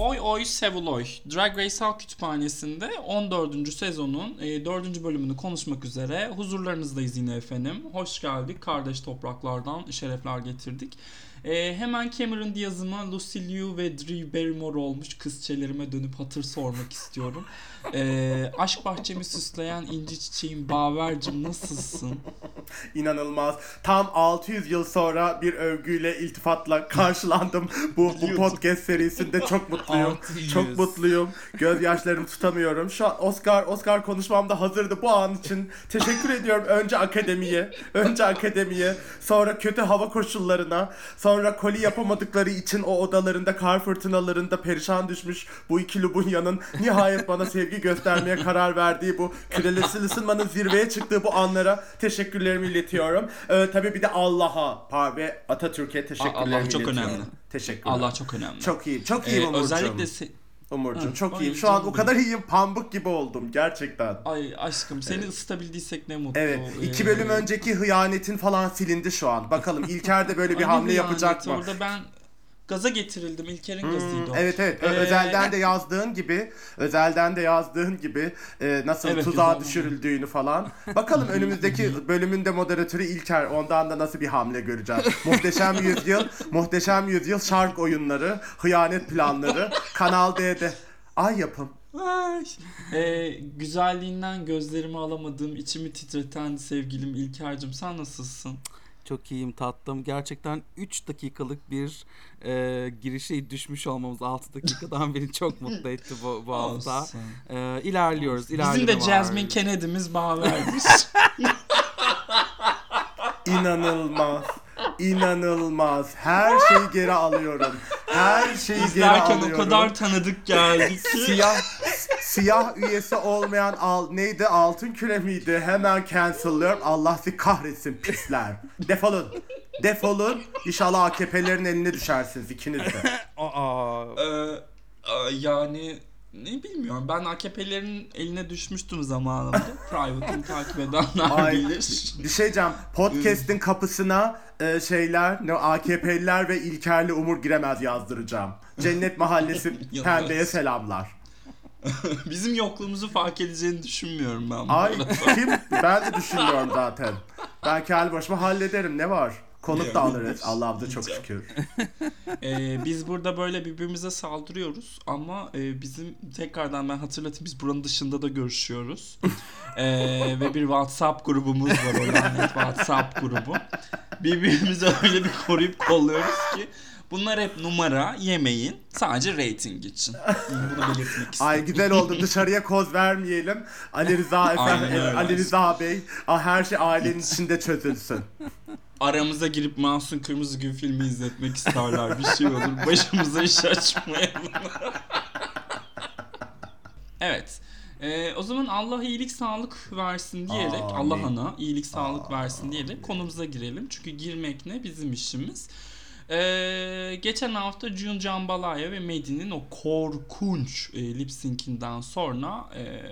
Oy Oy Sevuloy. Drag Race Halk Kütüphanesi'nde 14. sezonun 4. bölümünü konuşmak üzere huzurlarınızdayız yine efendim. Hoş geldik. Kardeş topraklardan şerefler getirdik. E, hemen Cameron Diaz'ıma Lucy Liu ve Drew Barrymore olmuş kızçelerime dönüp hatır sormak istiyorum. E, aşk bahçemi süsleyen inci çiçeğim Baver'cim nasılsın? İnanılmaz. Tam 600 yıl sonra bir övgüyle, iltifatla karşılandım bu, bu podcast serisinde. Çok mutluyum. 600. Çok mutluyum. Gözyaşlarımı tutamıyorum. Şu an Oscar Oscar konuşmam da hazırdı bu an için. Teşekkür ediyorum önce akademiye, önce akademiye, sonra kötü hava koşullarına, sonra koli yapamadıkları için o odalarında kar fırtınalarında perişan düşmüş bu iki Lubunya'nın nihayet bana sevgi göstermeye karar verdiği bu küresel ısınmanın zirveye çıktığı bu anlara teşekkürlerimi iletiyorum. Ee, tabii bir de Allah'a ve Atatürk'e teşekkürlerimi Allah çok iletiyorum. önemli. Teşekkürler. Allah çok önemli. Çok iyi. Çok E, iyiyim Umurcuğum. özellikle se- Umurcuğum çok iyiyim. Şu an o kadar iyiyim. Pambuk gibi oldum gerçekten. Ay aşkım seni ısıtabildiysek ne mutlu. Evet. iki Ee, bölüm önceki hıyanetin falan silindi şu an. Bakalım İlker de böyle bir hamle yapacak mı? Orada ben gaza getirildim. İlker'in Hmm, gazıydı o. evet evet Ee, özelden de yazdığın gibi özelden de yazdığın gibi e, nasıl Evet, tuzağa güzel. düşürüldüğünü falan. Bakalım önümüzdeki bölümün de moderatörü İlker ondan da nasıl bir hamle göreceğiz. Muhteşem Yüzyıl, Muhteşem Yüzyıl şark oyunları, hıyanet planları Kanal D'de. Ay yapım. Ay. Ee, güzelliğinden gözlerimi alamadığım, içimi titreten sevgilim İlker'cim sen nasılsın? Çok iyiyim tatlım. Gerçekten 3 dakikalık bir e, girişe düşmüş olmamız 6 dakikadan beni çok mutlu etti bu, bu hafta. E, ilerliyoruz. Bizim de var. Jasmine Kennedy'miz bağ vermiş. İnanılmaz. İnanılmaz. Her şeyi geri alıyorum. Her şeyi geri İzlerken alıyorum. o kadar tanıdık geldi ki. siyah siyah üyesi olmayan al neydi altın küre miydi hemen cancellıyorum Allah sizi kahretsin pisler defolun defolun İnşallah AKP'lerin eline düşersiniz ikiniz de Aa, Ee, e, yani ne bilmiyorum ben AKP'lerin eline düşmüştüm zamanında. Private'ını takip edenler Ay, bilir. bir şey diyeceğim podcast'in kapısına e, şeyler ne AKP'liler ve İlkerli Umur giremez yazdıracağım. Cennet Mahallesi pembeye selamlar. Bizim yokluğumuzu fark edeceğini düşünmüyorum ben. Ay kim? Ben de düşünmüyorum zaten. Ben kendi başıma hallederim ne var konuk da alırız Allah'ım da çok şükür Ee, biz burada böyle birbirimize saldırıyoruz ama e, bizim tekrardan ben hatırlatayım biz buranın dışında da görüşüyoruz. Ee, ve bir WhatsApp grubumuz var o lanet WhatsApp grubu. Birbirimizi öyle bir koruyup kolluyoruz ki bunlar hep numara yemeyin sadece rating için. Bunu belirtmek istedim. Ay güzel oldu. Dışarıya koz vermeyelim. Ali Rıza efendim. Ali Rıza Bey, her şey ailenin içinde çözülsün. Aramıza girip Masum Kırmızı Gül filmi izletmek isterler bir şey olur. Başımıza iş açmayalım. evet. Ee, o zaman Allah iyilik sağlık versin diyerek Amin. Allah ana iyilik sağlık versin diyerek konumuza girelim. Çünkü girmek ne bizim işimiz. Ee, geçen hafta Jun Jambalaya ve Medi'nin o korkunç e, lip sync'inden sonra e,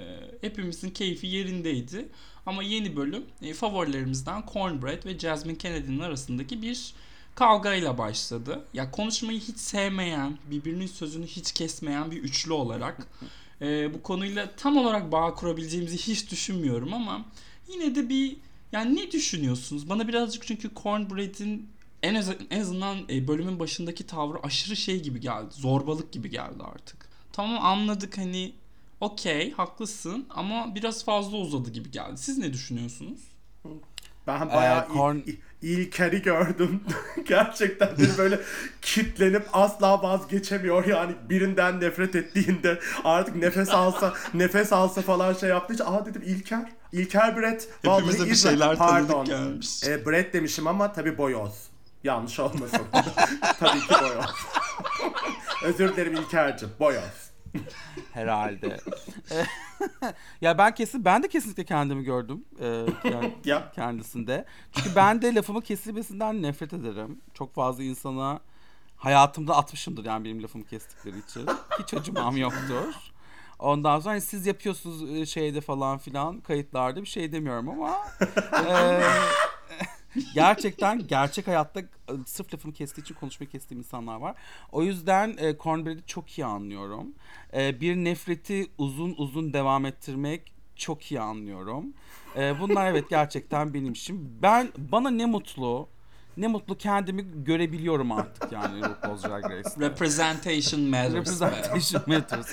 hepimizin keyfi yerindeydi. Ama yeni bölüm e, favorilerimizden Cornbread ve Jasmine Kennedy'nin arasındaki bir kavgayla başladı. Ya konuşmayı hiç sevmeyen, birbirinin sözünü hiç kesmeyen bir üçlü olarak e, bu konuyla tam olarak bağ kurabileceğimizi hiç düşünmüyorum ama yine de bir yani ne düşünüyorsunuz? Bana birazcık çünkü Cornbread'in en, az, en azından e, bölümün başındaki tavrı aşırı şey gibi geldi. Zorbalık gibi geldi artık. Tamam anladık hani okey haklısın ama biraz fazla uzadı gibi geldi. Siz ne düşünüyorsunuz? Ben bayağı Ee, Korn- il, il- İlker'i gördüm. Gerçekten bir böyle kitlenip asla vazgeçemiyor yani birinden nefret ettiğinde artık nefes alsa nefes alsa falan şey yaptığı için aa dedim İlker. İlker Brett. Vallahi Hepimize bir izle- şeyler Pardon. tanıdık gelmiş. E, Brett demişim ama tabii boyoz. Yanlış olmasın. tabii ki boyoz. Özür dilerim İlker'cim. Boyoz. herhalde. ya ben kesin ben de kesinlikle kendimi gördüm. e, yani Ya. kendisinde. Çünkü ben de lafımı kesilmesinden nefret ederim. Çok fazla insana hayatımda atmışımdır yani benim lafımı kestikleri için. Hiç acımam yoktur. Ondan sonra hani siz yapıyorsunuz e, şeyde falan filan kayıtlarda bir şey demiyorum ama e, gerçekten gerçek hayatta e, sırf lafımı kestiği için konuşmayı kestiğim insanlar var. O yüzden e, Cornbread'i çok iyi anlıyorum. E, bir nefreti uzun uzun devam ettirmek çok iyi anlıyorum. E, bunlar evet gerçekten benim işim. Ben bana ne mutlu ne mutlu kendimi görebiliyorum artık yani RuPaul's Drag Race'te. Representation matters. Representation matters.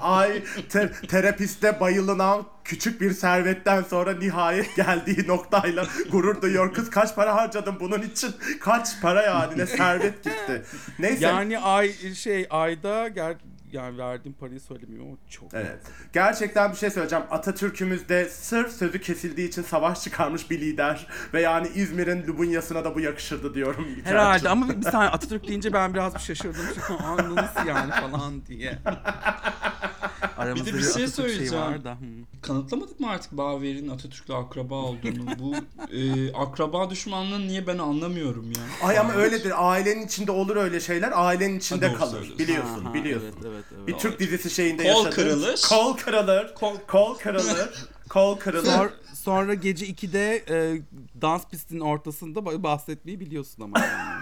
Ay te- terapiste bayılınan küçük bir servetten sonra nihayet geldiği noktayla gurur duyuyor. Kız kaç para harcadın bunun için? Kaç para yani ne servet gitti. Neyse. yani ay şey ayda ger yani verdiğim parayı söylemiyorum ama çok. Evet. Gerçekten bir şey söyleyeceğim. Atatürk'ümüzde sırf sözü kesildiği için savaş çıkarmış bir lider. Ve yani İzmir'in Lubunyası'na da bu yakışırdı diyorum. Herhalde ama bir saniye Atatürk deyince ben biraz bir şaşırdım. Çünkü "Aa, nasıl yani falan diye. Aramızda Bir de bir şey Atatürk söyleyeceğim. var da. hı. Kanıtlamadık mı artık Baver'in Atatürk'le akraba olduğunu? Bu e, akraba düşmanlığını niye ben anlamıyorum ya. Ay ama öyledir. Ailenin içinde olur öyle şeyler. Ailenin içinde doğru kalır. söylüyorsun. Biliyorsun, Aha, biliyorsun. Evet, evet, evet. Bir Türk dizisi şeyinde Kol yaşadığın- kırılır. Kol kırılır. Kol- Kol kırılır. Kol kırılır. Sonra gece 2'de e, dans pistinin ortasında ba- bahsetmeyi biliyorsun ama. yani.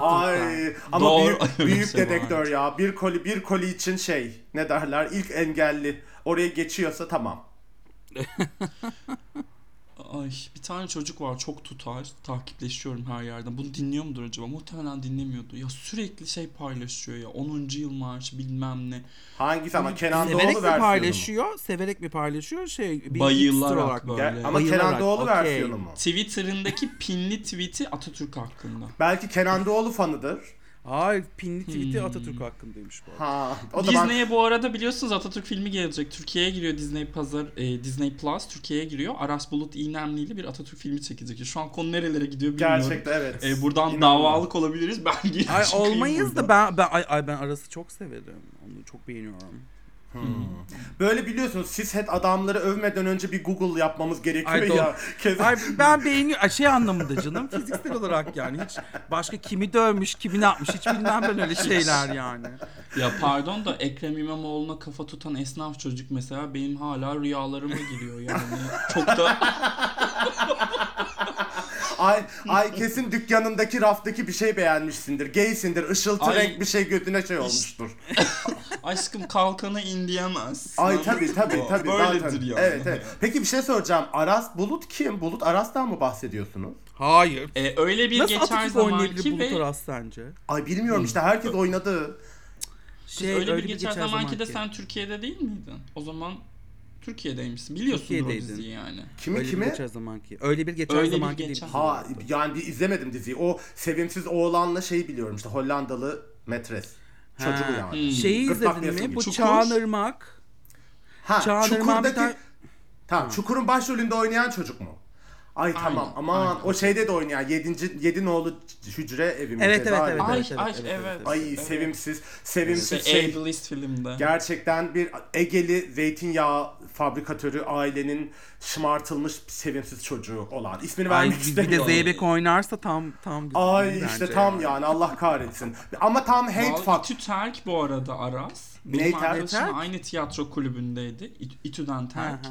Ay ama Doğru. büyük, büyük şey dedektör ya. Bir koli bir koli için şey ne derler? İlk engelli. Oraya geçiyorsa tamam. Ay bir tane çocuk var çok tutar. Takipleşiyorum her yerden. Bunu dinliyor mudur acaba? Muhtemelen dinlemiyordu. Ya sürekli şey paylaşıyor ya. 10. yıl marşı bilmem ne. Hangisi ama Kenan severek Doğulu mi versiyonu paylaşıyor? Severek mi paylaşıyor? Şey, bir hipster Bayılarak olarak böyle. Gel- ama Bayılarak, Kenan Doğulu okey. versiyonu mu? Twitter'ındaki pinli tweet'i Atatürk hakkında. Belki Kenan Doğulu fanıdır. Ay pinli tweet'i Hmm. Atatürk hakkındaymış bu. arada. Ha, o zaman Disney'e bu arada biliyorsunuz Atatürk filmi gelecek. Türkiye'ye giriyor Disney Pazar, e, Disney Plus Türkiye'ye giriyor. Aras Bulut İynemli ile bir Atatürk filmi çekilecek. Şu an konu nerelere gidiyor bilmiyorum. gerçekten evet. E, buradan İnanılmaz. davalık olabiliriz. Ben Ay olmayız da ben ben ay, ay ben arası çok severim. Onu çok beğeniyorum. Böyle biliyorsunuz siz hep adamları övmeden önce bir Google yapmamız gerekiyor Ay, ya. Kez- Ay ben beğeniyorum. Şey anlamında canım fiziksel olarak yani hiç başka kimi dövmüş, kimi ne yapmış hiç bilmem ben öyle şeyler yani. Ya pardon da Ekrem İmamoğlu'na kafa tutan esnaf çocuk mesela benim hala rüyalarıma giriyor yani. Çok da Ay, ay kesin dükkanındaki raftaki bir şey beğenmişsindir. Gaysindir. ışıltı Ay. renk bir şey gözüne şey olmuştur. aşkım kalkana in diyemez. Ay tabii tabii tabii. Böyledir zaten. yani. Evet evet. Peki bir şey soracağım. Aras Bulut kim? Bulut Aras'tan mı bahsediyorsunuz? Hayır. E, öyle bir Nasıl geçer zamanki Bulut ve Aras sence? Ay bilmiyorum işte herkes oynadı. Şey, öyle, bir geçer, zamanki de zamanki. sen Türkiye'de değil miydin? O zaman Türkiye'deymişsin. Biliyorsundur o Türkiye'deydin. diziyi yani. Kimi Öyle kimi? bir geçer zamanki. Öyle bir geçer Öyle bir zamanki geçer. değil. Ha yani bir izlemedim diziyi. O sevimsiz oğlanla şeyi biliyorum işte Hollandalı metres. Çocuğu Ha. yani. Hmm. Şeyi Gırtlak izledin mi? Bu Çukur. Çağan Irmak. Ha Çağan Irmak'ın bir Çukur'daki... tane- Tamam Çukur'un başrolünde oynayan çocuk mu? Ay tamam aman aynen. o şeyde de oynayan 7. 7 nolu hücre evi mi? Evet, evet, evet, Ay evet, ay evet, Ay evet. sevimsiz sevimsiz İşte şey. Ableist filmde. Gerçekten bir Egeli zeytinyağı fabrikatörü ailenin şımartılmış sevimsiz çocuğu olan. İsmini Ay vermek bir de istemiyorum. Zeybek oynarsa tam tam güzel Ay bence işte tam yani Allah kahretsin. Ama tam hate Vallahi Terk bu arada Aras. Benim Ney arkadaşım Terk? aynı tiyatro kulübündeydi. İTÜ'den Terk.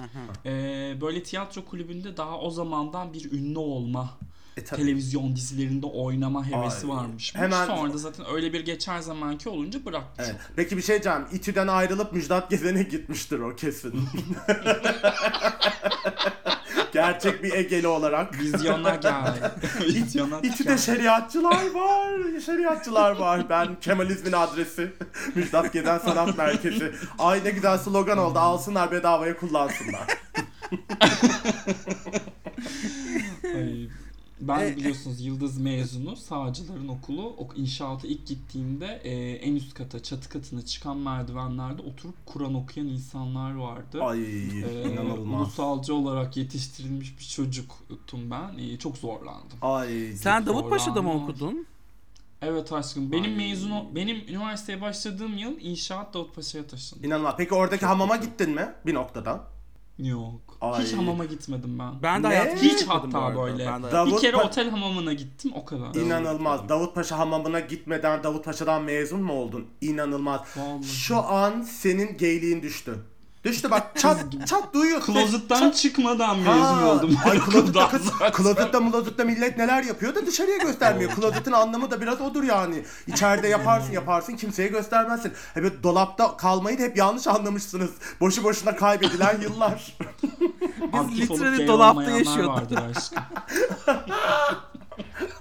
Ee, böyle tiyatro kulübünde daha o zamandan bir ünlü olma, E, tabii. televizyon dizilerinde oynama hevesi Ay, varmış. hemen- Sonra da zaten öyle bir geçer zamanki olunca bırakmış. Evet. Peki bir şey diyeceğim. İTÜ'den ayrılıp Müjdat Gezen'e gitmiştir o kesin. Gerçek bir Egeli olarak. Vizyona gel. Vizyona İTÜ'de gel. şeriatçılar var. Şeriatçılar var. Ben Kemalizmin adresi. Müjdat Gezen Sanat Merkezi. Ay ne güzel slogan oldu. Alsınlar bedavaya kullansınlar. Ay, Ben E- biliyorsunuz Yıldız mezunu sağcıların okulu ok inşaata ilk gittiğimde e, en üst kata çatı katına çıkan merdivenlerde oturup Kur'an okuyan insanlar vardı. Ay Ee, inanılmaz. ulusalcı olarak yetiştirilmiş bir çocuktum ben. Ee, çok zorlandım. Ay. Sen Davutpaşa'da mı okudun? Evet aşkım. Benim Ay. mezun o- benim üniversiteye başladığım yıl inşaat Davutpaşa'ya taşındım. İnanılmaz. Peki oradaki hamama gittin mi? Bir noktada. Yok. Ay. Hiç hamama gitmedim ben. Ben de Ne? hayatımda Hiç gitmedim bu hatta arada. böyle. Ben de Davut bir kere Pa- otel hamamına gittim o kadar. İnanılmaz. Davutpaşa hamamına gitmeden Davutpaşa'dan mezun mu oldun? İnanılmaz. Vallahi. Şu an senin gayliğin düştü. Düştü bak çat çat duyuyorsun. Klozet'tan Çat- çıkmadan mezun oldum. Ay zaten. klozette mulozette millet neler yapıyor da dışarıya göstermiyor. Klozetin anlamı da biraz odur yani. İçeride yaparsın yaparsın kimseye göstermezsin. Böyle dolapta kalmayı da hep yanlış anlamışsınız. Boşu boşuna kaybedilen yıllar. Olup literally gay dolapta yaşıyorduk.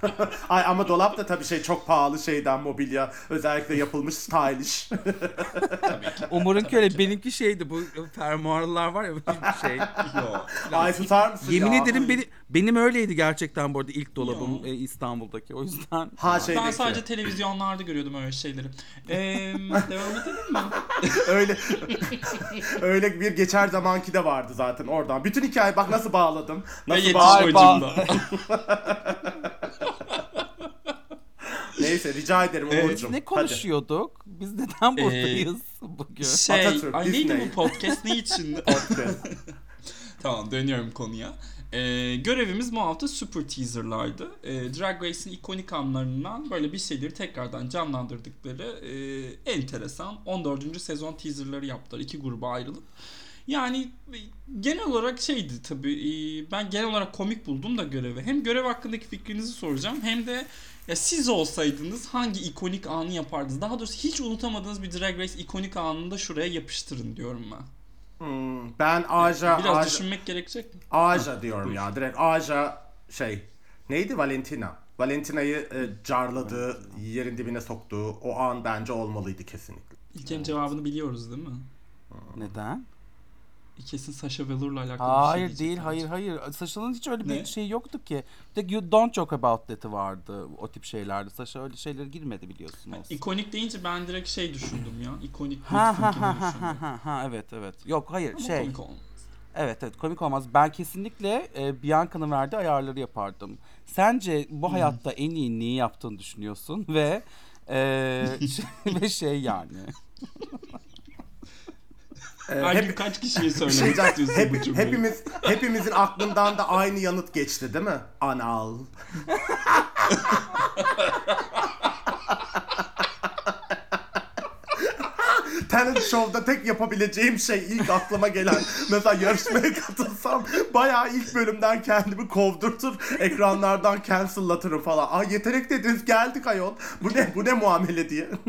Ay ama dolap da tabii şey çok pahalı şeyden mobilya. Özellikle yapılmış stylish. Umur'unki öyle benimki şeydi bu fermuarlar var ya şey. Yok. Ay tutar mısın Yemin ya? ederim beni, benim öyleydi gerçekten bu arada ilk dolabım Yo. e, İstanbul'daki. O yüzden Ha şey Ben sadece televizyonlarda görüyordum öyle şeyleri. Ee, devam edelim mi? öyle öyle bir geçer zamanki de vardı zaten oradan. Bütün hikaye bak nasıl bağladım. Nasıl bağladım. Neyse rica ederim Ee, Uğur'cum. ne Hadi. konuşuyorduk? Biz neden buradayız bugün? Şey, Atatürk, ay neydi Disney. bu podcast ne için? Podcast. tamam dönüyorum konuya. Ee, görevimiz bu hafta super teaserlardı. Ee, Drag Race'in ikonik anlarından böyle bir şeyleri tekrardan canlandırdıkları e, enteresan 14. sezon teaserları yaptılar. iki gruba ayrılıp. Yani e, genel olarak şeydi tabii e, ben genel olarak komik buldum da görevi. Hem görev hakkındaki fikrinizi soracağım hem de ya siz olsaydınız hangi ikonik anı yapardınız? Daha doğrusu hiç unutamadığınız bir Drag Race ikonik anını da şuraya yapıştırın diyorum ben. Hmm, ben Aja, Biraz Aja, düşünmek gerekecek mi? Aja diyorum ya. Direkt Aja şey neydi Valentina? Valentina'yı e, carladığı, yerin dibine soktuğu o an bence olmalıydı kesinlikle. İlkenin cevabını biliyoruz değil mi? Neden? Kesin Sasha Velour'la alakalı bir şey Hayır değil, bence. hayır hayır. Saşa'nın hiç öyle bir Ne? şey yoktu ki. Bir tek You Don't Joke About That'i vardı o tip şeylerde. Saşa öyle şeylere girmedi biliyorsunuz. İkonik deyince ben direkt şey düşündüm ya. İkonik Ha ha ha ha ha ha ha evet evet. Yok hayır Ama şey. komik olmaz. Evet evet komik olmaz. Ben kesinlikle e, Bianca'nın verdiği ayarları yapardım. Sence bu hayatta en iyi neyi yaptığını düşünüyorsun ve e, ve şey yani. Ee, Her hep- kaç kişiye söylemek şey diyeceğim. istiyorsun Hep- bu cümleyi? hepimiz hepimizin aklından da aynı yanıt geçti değil mi? Anal. Talent Show'da tek yapabileceğim şey ilk aklıma gelen mesela yarışmaya katılsam bayağı ilk bölümden kendimi kovdurtur ekranlardan cancel'latırım falan. Ay yetenek dediniz geldik ayol. Bu ne bu ne muamele diye.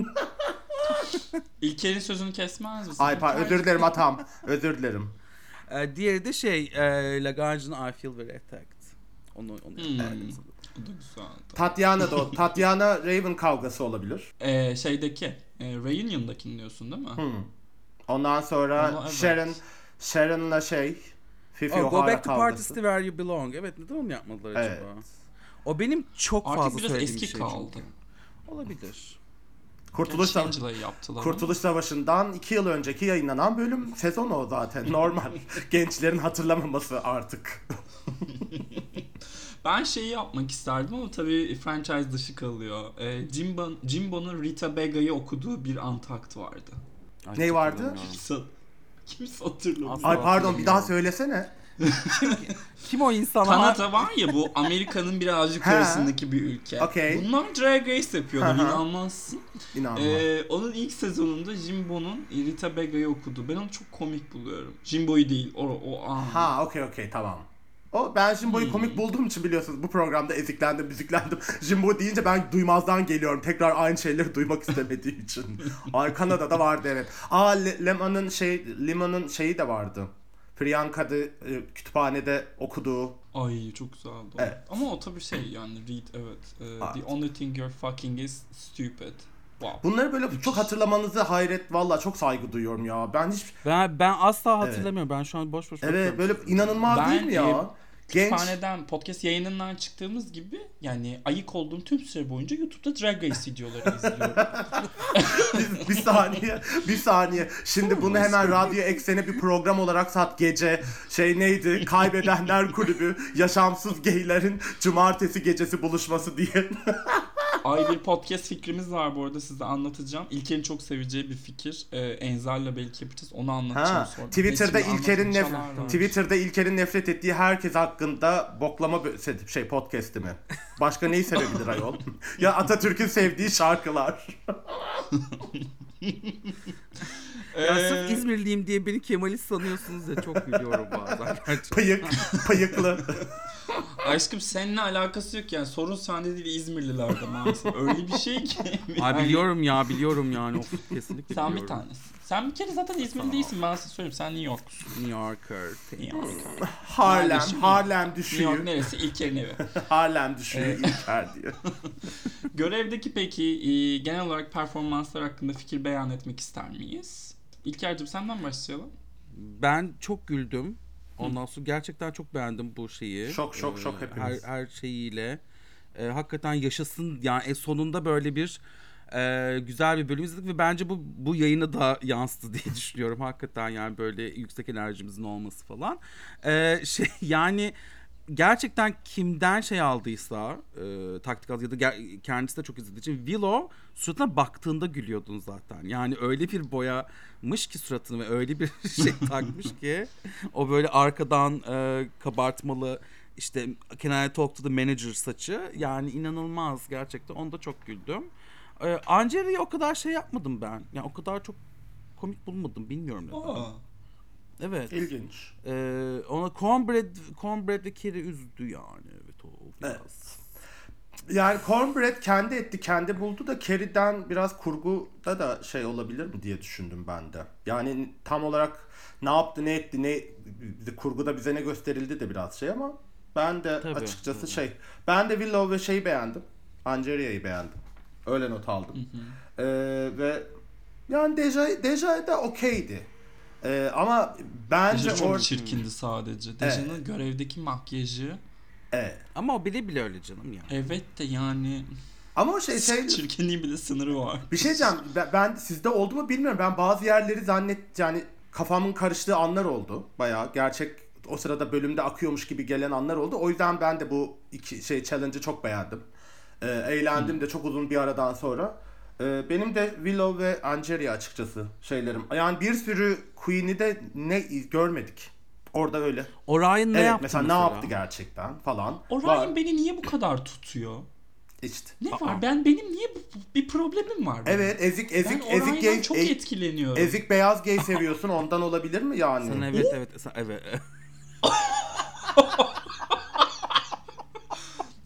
İlker'in sözünü kesmez misin? Ay pardon özür dilerim atam. Özür dilerim. E, diğeri de şey e, Lagrange'ın I Feel Very Attacked. Onu onu Hmm. Bu da güzel. Tatyana da o. Tatyana Raven kavgası olabilir. Ee, şeydeki, e, Reunion'dakini diyorsun değil mi? Hmm. Ondan sonra Ama evet. Sharon Sharon'la şey Fifi Oh, go back to party kavgası. city where you belong. Evet neden onu yapmadılar acaba? Evet. O benim çok Artık fazla biraz söylediğim eski bir şey kaldı. çünkü. Olabilir. Kurtuluş, Savaşı- yaptılar. Kurtuluş Savaşı'ndan iki yıl önceki yayınlanan bölüm sezon o zaten normal. Gençlerin hatırlamaması artık. Ben şeyi yapmak isterdim ama tabii franchise dışı kalıyor. Ee, Jimbo, Jimbo'nun Rita Bega'yı okuduğu bir antakt vardı. Ay, Ne vardı? Kimse, kimse hatırlamıyor. Ay pardon bir daha söylesene. Kim o insan? Kanada var ya bu Amerika'nın birazcık arasındaki bir ülke. Okey. Bunlar Drag Race yapıyorlar hı. inanmazsın. İnanma. Ee, onun ilk sezonunda Jimbo'nun Rita Bega'yı okudu. Ben onu çok komik buluyorum. Jimbo'yu değil o, o an. Ha okey okey tamam. O ben Jimbo'yu Hmm. komik bulduğum için biliyorsunuz bu programda eziklendim, müziklendim. Jimbo deyince ben duymazdan geliyorum. Tekrar aynı şeyleri duymak istemediğim için. Ay Kanada'da vardı evet. Aa Le- Lemon'un şey Lemon'un şeyi de vardı. Priyanka'da e, kütüphanede okuduğu. Ay çok güzeldi o. Evet. Ama o tabii şey yani read evet. Evet. The only thing you're fucking is stupid. Wow. Bunları böyle çok hatırlamanızı hayret valla çok saygı duyuyorum ya. Ben hiç Ben ben asla hatırlamıyorum. Ben şu an boş boş evet böyle inanılmaz Ben, değil mi ya? e, Genç Kütüphaneden podcast yayınından çıktığımız gibi yani ayık olduğum tüm süre boyunca YouTube'da Drag Race videoları izliyorum. bir, bir saniye, bir saniye. Şimdi bunu hemen radyo eksene bir program olarak sat gece. Şey neydi? Kaybedenler kulübü, yaşamsız geylerin cumartesi gecesi buluşması diye. Ay bir podcast fikrimiz var bu arada size anlatacağım. İlker'in çok seveceği bir fikir. Ee, Enzar'la belki yapacağız. Onu anlatacağım Ha, sonra. Twitter'da Neyse, İlker'in nef- anlatacağım var. Twitter'da İlker'in nefret ettiği herkes hakkında boklama bö- şey podcast'i mi? Başka neyi sevebilir ayol? ya Atatürk'ün sevdiği şarkılar. Ya Ee, sırf İzmirliyim diye beni Kemalist sanıyorsunuz ya çok gülüyorum bazen gerçekten. Payık, payıklı. Aşkım seninle alakası yok yani. Sorun sende değil İzmirlilerde maalesef. Öyle bir şey ki. Yani biliyorum ya biliyorum yani of kesinlikle Sen bir biliyorum. tanesin. Sen bir kere zaten İzmirli değilsin ben size söyleyeyim. Sen New York'sun. New Yorker. New York. Harlem, Kardeşim. Harlem New York neresi? İlker'in evi. Harlem düşüyor İlker diyor. Görevdeki peki e, genel olarak performanslar hakkında fikir beyan etmek ister miyiz? İlker'cim senden başlayalım. Ben çok güldüm. Ondan sonra gerçekten çok beğendim bu şeyi. Şok, şok, Ee, şok hepimiz. Her, her şeyiyle. Ee, hakikaten yaşasın yani e, sonunda böyle bir e, güzel bir bölüm izledik ve bence bu bu yayına da yansıdı diye düşünüyorum. Hakikaten yani böyle yüksek enerjimizin olması falan. Ee, şey yani gerçekten kimden şey aldıysa e, taktik aldı ya da ger- kendisi de çok izlediği için Willow suratına baktığında gülüyordun zaten. Yani öyle bir boyamış ki suratını ve öyle bir şey takmış ki o böyle arkadan e, kabartmalı işte Can I Talk to the Manager saçı yani inanılmaz gerçekten onda çok güldüm. E, Angelia'yı o kadar şey yapmadım ben. Yani o kadar çok komik bulmadım bilmiyorum neden. Evet. İlginç. Ee, ona cornbread, cornbread ve kere üzdü yani. Evet o biraz. Yani Cornbread kendi etti, kendi buldu da Carrie'den biraz kurguda da şey olabilir mi diye düşündüm ben de. Yani tam olarak ne yaptı, ne etti, ne kurguda bize ne gösterildi de biraz şey ama ben de Tabii, açıkçası tabii. şey. Ben de Willow ve şeyi beğendim. Angelia'yı beğendim. Öyle not aldım. Ee, ve yani Deja, Deja da okeydi. Ee, ama bence Deja çok or- çirkindi sadece. Deja'nın görevdeki makyajı. Evet. Ama o bile bile öyle canım yani. Evet de yani Ama o şey şey çirkinliğin bile sınırı var. Bir şey diyeceğim. Ben, ben sizde oldu mu bilmiyorum. Ben bazı yerleri zannet yani kafamın karıştığı anlar oldu. Bayağı gerçek o sırada bölümde akıyormuş gibi gelen anlar oldu. O yüzden ben de bu iki şey challenge'ı çok beğendim. Ee, eğlendim de çok uzun bir aradan sonra. Ee, benim de Willow ve Angeria açıkçası şeylerim. Yani bir sürü Queen'i de ne görmedik. Orada öyle. Orion ne evet yaptı mesela, mesela? ne yaptı gerçekten falan. Orion Var. beni niye bu kadar tutuyor? İşte. Ne Aa. var? Ben benim niye bu- bir problemim var? benim? Evet ezik Ben ezik Orion'dan ezik gay, çok e- etkileniyorum. ezik beyaz gay seviyorsun ondan olabilir mi yani? Sen evet evet sen, evet.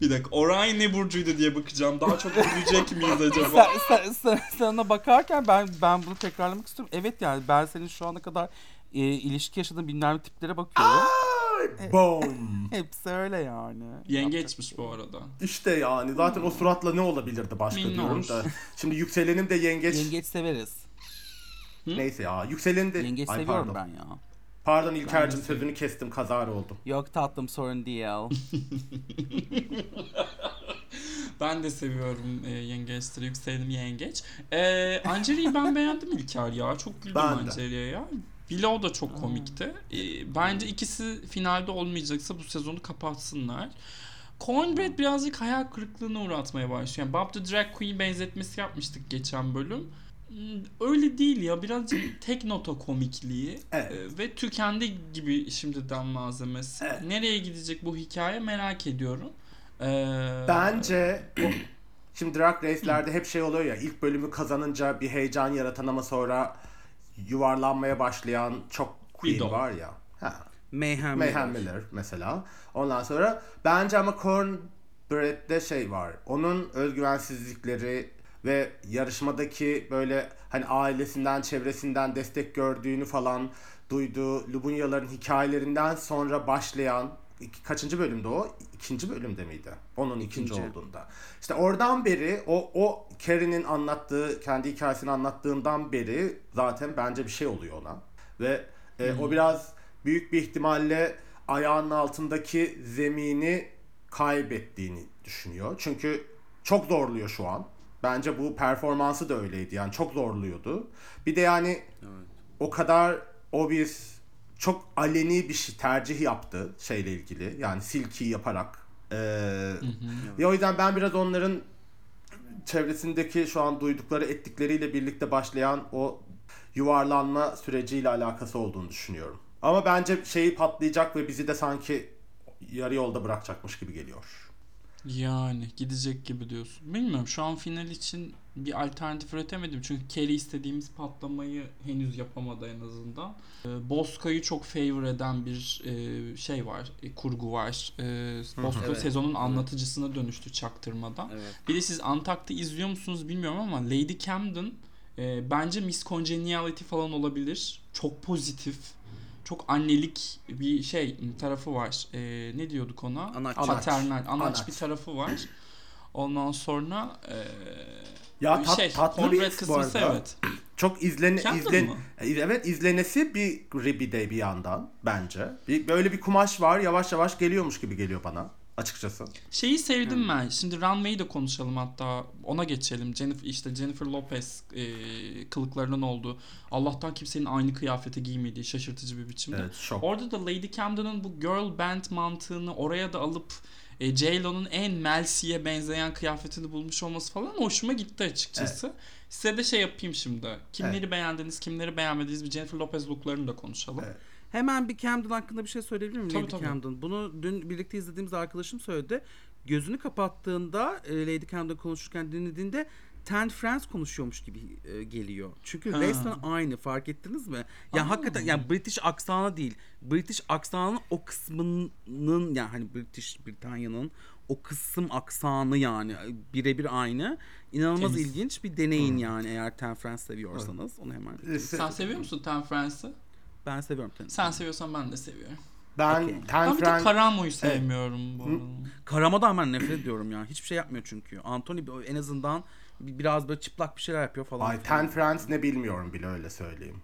Bir dakika Orion ne burcuydu diye bakacağım. Daha çok gülecek miyiz acaba? sen, sen, sen, sen ona bakarken ben ben bunu tekrarlamak istiyorum. Evet yani ben senin şu ana kadar e, ilişki yaşadığın bilmem tiplere bakıyorum. Ay, Boom. Hepsi öyle yani. Yengeçmiş bu arada. İşte yani zaten o suratla ne olabilirdi başka Minnoş. diyorum da. Şimdi yükselenim de yengeç. Yengeç severiz. Neyse ya yükselenim de. Yengeç Ay, seviyorum pardon. ben ya. Pardon İlker'cim sözünü kestim kazara oldu. Yok tatlım sorun değil. Ben de seviyorum e, yengeçleri. Yükselenim yengeç. E, Angelia'yı ben beğendim İlker ya. Çok güldüm de. Angelia'ya. Willow da çok komikti. E, bence ikisi finalde olmayacaksa bu sezonu kapatsınlar. Cornbread birazcık hayal kırıklığına uğratmaya başlıyor. Yani Bob the Drag Queen benzetmesi yapmıştık geçen bölüm. Hmm, Öyle değil ya. Birazcık tek nota komikliği Evet. e, ve tükendi gibi şimdiden malzemesi. Evet. Nereye gidecek bu hikaye merak ediyorum. Ee, Bence o- şimdi Drag Race'lerde hep şey oluyor ya ilk bölümü kazanınca bir heyecan yaratan ama sonra yuvarlanmaya başlayan çok queen Widow. var ya. Ha. Mayhem. Mayhem Miller mesela. Ondan sonra bence ama Cornbread'de şey var. Onun özgüvensizlikleri ve yarışmadaki böyle hani ailesinden, çevresinden destek gördüğünü falan duyduğu Lubunyaların hikayelerinden sonra başlayan iki- kaçıncı bölümde o? İkinci bölümde miydi? Onun ikinci, İkinci. olduğunda. İşte oradan beri o o Carrie'nin anlattığı, kendi hikayesini anlattığından beri zaten bence bir şey oluyor ona. Ve e, o biraz büyük bir ihtimalle ayağının altındaki zemini kaybettiğini düşünüyor. Çünkü çok zorluyor şu an. Bence bu performansı da öyleydi. Yani çok zorluyordu. Bir de yani o kadar obvious çok aleni bir şey, tercih yaptı şeyle ilgili. Yani silki yaparak. Ee, Ve o yüzden ben biraz onların çevresindeki şu an duydukları ettikleriyle birlikte başlayan o yuvarlanma süreciyle alakası olduğunu düşünüyorum. Ama bence şeyi patlayacak ve bizi de sanki yarı yolda bırakacakmış gibi geliyor. Yani gidecek gibi diyorsun. Bilmiyorum şu an final için bir alternatif üretemedim. Çünkü Kerry istediğimiz patlamayı henüz yapamadı en azından. Ee, Bosco'yu çok favor eden bir e, şey var, e, kurgu var. Ee, Bosco Evet. sezonun anlatıcısına dönüştü çaktırmadan. Evet. Bir de siz Antak'ta izliyor musunuz bilmiyorum ama Lady Camden e, bence Miss Congeniality falan olabilir. Çok pozitif. Çok annelik bir şey tarafı var. E, ne diyorduk ona? Anaç. Paternal, anaç, Anaç. bir tarafı var. Ondan sonra e, Ya bir tat- şey, tatlı bir bu kısmısı arada. evet. Çok izlen Kendin izlen? E, evet izlenesi bir Ribi de bir yandan bence. Bir, böyle bir kumaş var yavaş yavaş geliyormuş gibi geliyor bana açıkçası. Şeyi sevdim ben. Şimdi Runway'i de konuşalım hatta. Ona geçelim. Jennifer, işte Jennifer Lopez e, kılıklarının olduğu. Allah'tan kimsenin aynı kıyafeti giymediği şaşırtıcı bir biçimde. Evet şok. Orada da Lady Camden'ın bu girl band mantığını oraya da alıp e, J-Lo'nun en Mel C'ye benzeyen kıyafetini bulmuş olması falan hoşuma gitti açıkçası. Size de şey yapayım şimdi. Kimleri beğendiniz, kimleri beğenmediniz bir Jennifer Lopez looklarını da konuşalım. Evet. Hemen bir Camden hakkında bir şey söyleyebilir miyim? Tabii, Lady tabii. Camden. Bunu dün birlikte izlediğimiz arkadaşım söyledi. Gözünü kapattığında e, Lady Camden konuşurken dinlediğinde Ten Friends konuşuyormuş gibi e, geliyor. Çünkü Ha. resmen aynı fark ettiniz mi? Ya Aa. hakikaten yani British aksanı değil. British aksanın o kısmının yani hani British Britanya'nın o kısım aksanı yani birebir aynı. İnanılmaz Temiz. ilginç bir deneyin yani eğer Ten Friends seviyorsanız. Onu hemen E, Sen seviyor musun Ten Friends'ı? Ben seviyorum Ten Sen seviyorsan ben de seviyorum. Ben Okey. Ten Ben bir de Friends Karamo'yu sevmiyorum bu arada. Karamadan ben nefret ediyorum ya. Hiçbir şey yapmıyor çünkü. Anthony en azından bi- biraz böyle çıplak bir şeyler yapıyor falan. Ay Ten Friends ne bilmiyorum bile öyle söyleyeyim.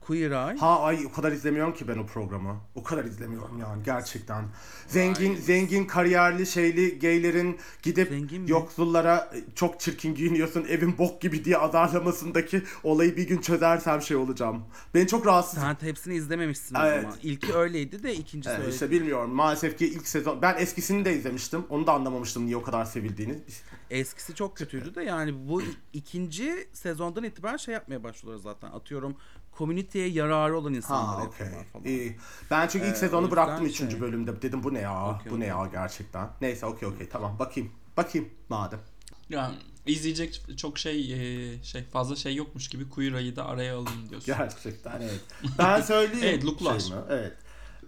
Queer Eye. Ha ay o kadar izlemiyorum ki ben o programı. O kadar izlemiyorum yani gerçekten. Zengin zengin kariyerli şeyli gaylerin gidip Zengin mi? yoksullara e, çok çirkin giyiniyorsun evin bok gibi diye azarlamasındaki olayı bir gün çözersem şey olacağım. Beni çok rahatsız Sen hepsini izlememişsin o Evet. zaman. İlki öyleydi de ikincisi Ee, öyle. işte bilmiyorum. Maalesef ki ilk sezon ben eskisini de izlemiştim. Onu da anlamamıştım niye o kadar sevildiğini. Eskisi çok kötüydü de yani bu ikinci sezondan itibaren şey yapmaya başlıyorlar zaten. Atıyorum komüniteye yararı olan insanlar Ha yapıyorlar falan. İyi. Ben çünkü ilk Ee, sezonu bıraktım 3. şey- bölümde. Dedim bu ne ya? Okey, bu ne ya gerçekten. Neyse okey okey tamam bakayım. Bakayım madem. Yani izleyecek çok şey e, şey fazla şey yokmuş gibi Eye'ı da araya alayım diyorsun. Gerçekten evet. Ben söyleyeyim. Evet, looklar. şeyimi, Evet.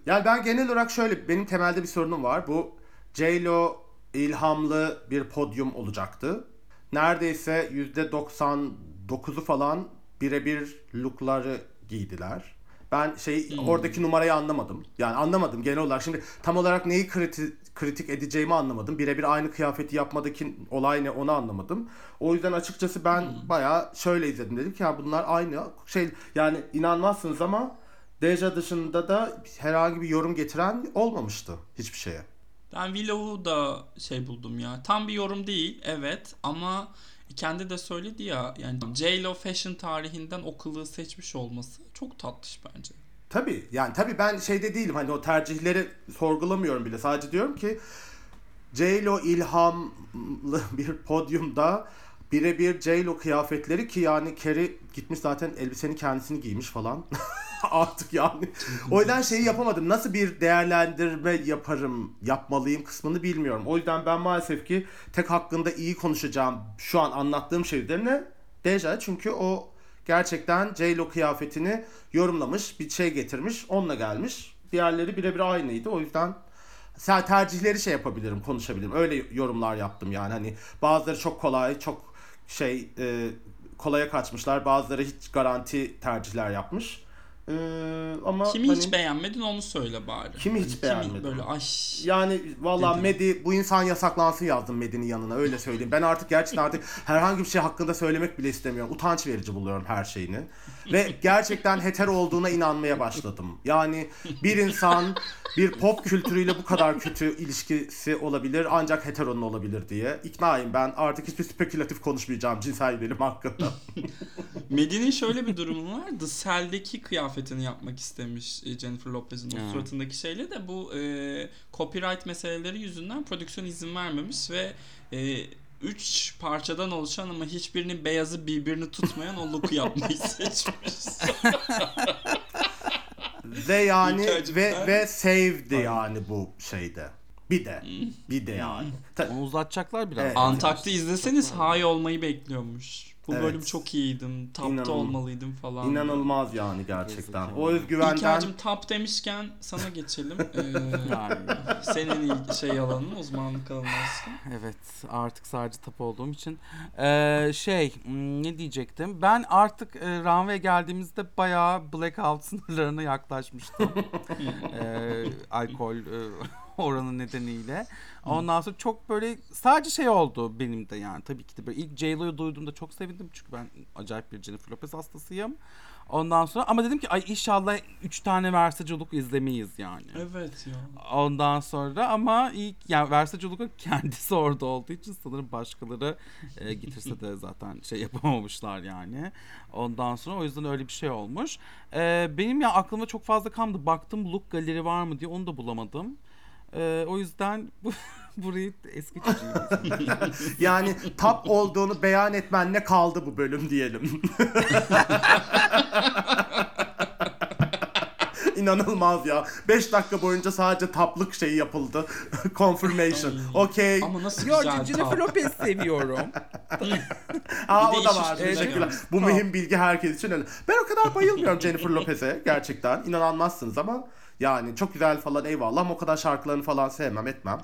Yani ben genel olarak şöyle benim temelde bir sorunum var. Bu J-Lo ilhamlı bir podyum olacaktı. Neredeyse %99'u falan birebir lookları giydiler. Ben şey Hmm. oradaki numarayı anlamadım. Yani anlamadım genel olarak. Şimdi tam olarak neyi kriti, kritik edeceğimi anlamadım. Birebir aynı kıyafeti yapmadaki olay ne onu anlamadım. O yüzden açıkçası ben Hmm. bayağı şöyle izledim dedim ki ya bunlar aynı şey yani inanmazsınız ama Deja dışında da herhangi bir yorum getiren olmamıştı hiçbir şeye. Ben Willow'u da şey buldum ya. Tam bir yorum değil evet ama kendi de söyledi ya yani J-Lo fashion tarihinden o kılığı seçmiş olması çok tatlış bence. Tabii yani tabii ben şeyde değilim hani o tercihleri sorgulamıyorum bile. Sadece diyorum ki J-Lo ilhamlı bir podyumda birebir J-Lo kıyafetleri ki yani Kerry gitmiş zaten elbisenin kendisini giymiş falan. Artık yani. O yüzden şeyi yapamadım. Nasıl bir değerlendirme yaparım, yapmalıyım kısmını bilmiyorum. O yüzden ben maalesef ki tek hakkında iyi konuşacağım şu an anlattığım şey üzerine Deja çünkü o gerçekten J-Lo kıyafetini yorumlamış, bir şey getirmiş, onunla gelmiş. Diğerleri birebir aynıydı. O yüzden tercihleri şey yapabilirim, konuşabilirim. Öyle yorumlar yaptım yani. Hani bazıları çok kolay, çok şey e, kolaya kaçmışlar. Bazıları hiç garanti tercihler yapmış. E, ama Kimi hani, hiç beğenmedin onu söyle bari. Kimi hiç Hani beğenmedim? böyle ay yani vallahi Dedim. Medi bu insan yasaklansın yazdım Medi'nin yanına öyle söyleyeyim. Ben artık gerçekten artık herhangi bir şey hakkında söylemek bile istemiyorum. Utanç verici buluyorum her şeyini. Ve gerçekten hetero olduğuna inanmaya başladım. Yani bir insan bir pop kültürüyle bu kadar kötü ilişkisi olabilir ancak heteronun olabilir diye. İknayım ben artık hiçbir spekülatif konuşmayacağım cinsel yönelim hakkında. Medi'nin şöyle bir durumu var. The Cell'deki kıyafetini yapmak istemiş e, Jennifer Lopez'in o suratındaki şeyle de bu e, copyright meseleleri yüzünden prodüksiyon izin vermemiş ve e, üç parçadan oluşan ama hiçbirinin beyazı birbirini tutmayan o look'u yapmayı seçmiş. ve yani ve ve sevdi Aynen. yani bu şeyde. Bir de. Bir de yani. Ta- Onu uzatacaklar biraz. Evet. Antak'ta izleseniz high olmayı bekliyormuş. Bu Evet. bölüm çok iyiydim. Tapta İnanılmaz. olmalıydım falan. İnanılmaz yani gerçekten. O özgüvenden İlker'cim tap demişken sana geçelim. Ee, senin ilk şey alanın uzmanlık alanın aslında. evet artık sadece tap olduğum için. Ee, şey ne diyecektim? Ben artık e, runway geldiğimizde bayağı blackout sınırlarına yaklaşmıştım. Ee, alkol e, oranı nedeniyle. Ondan sonra çok böyle sadece şey oldu benim de yani tabii ki de böyle ilk J-Lo'yu duyduğumda çok sevindim çünkü ben acayip bir Jennifer Lopez hastasıyım. Ondan sonra ama dedim ki ay inşallah 3 tane Versace'luk izlemeyiz yani. Evet ya. Ondan sonra ama ilk yani Versace'luk'un kendisi orada olduğu için sanırım başkaları e, getirse de zaten şey yapamamışlar yani. Ondan sonra o yüzden öyle bir şey olmuş. E, benim ya aklımda çok fazla kalmadı. Baktım look galeri var mı diye onu da bulamadım. E, o yüzden bu, burayı es geçeceğim. yani tap olduğunu beyan etmenle kaldı bu bölüm diyelim. İnanılmaz ya. 5 dakika boyunca sadece taplık şeyi yapıldı. Confirmation. Okey. Ama nasıl Yo güzel Jennifer tap. Lopez seviyorum. Aa o da var. üstüne Teşekkürler. Bu Tamam. mühim bilgi herkes için öyle. Ben o kadar bayılmıyorum Jennifer Lopez'e gerçekten. İnanamazsınız ama yani çok güzel falan eyvallah ama o kadar şarkılarını falan sevmem etmem.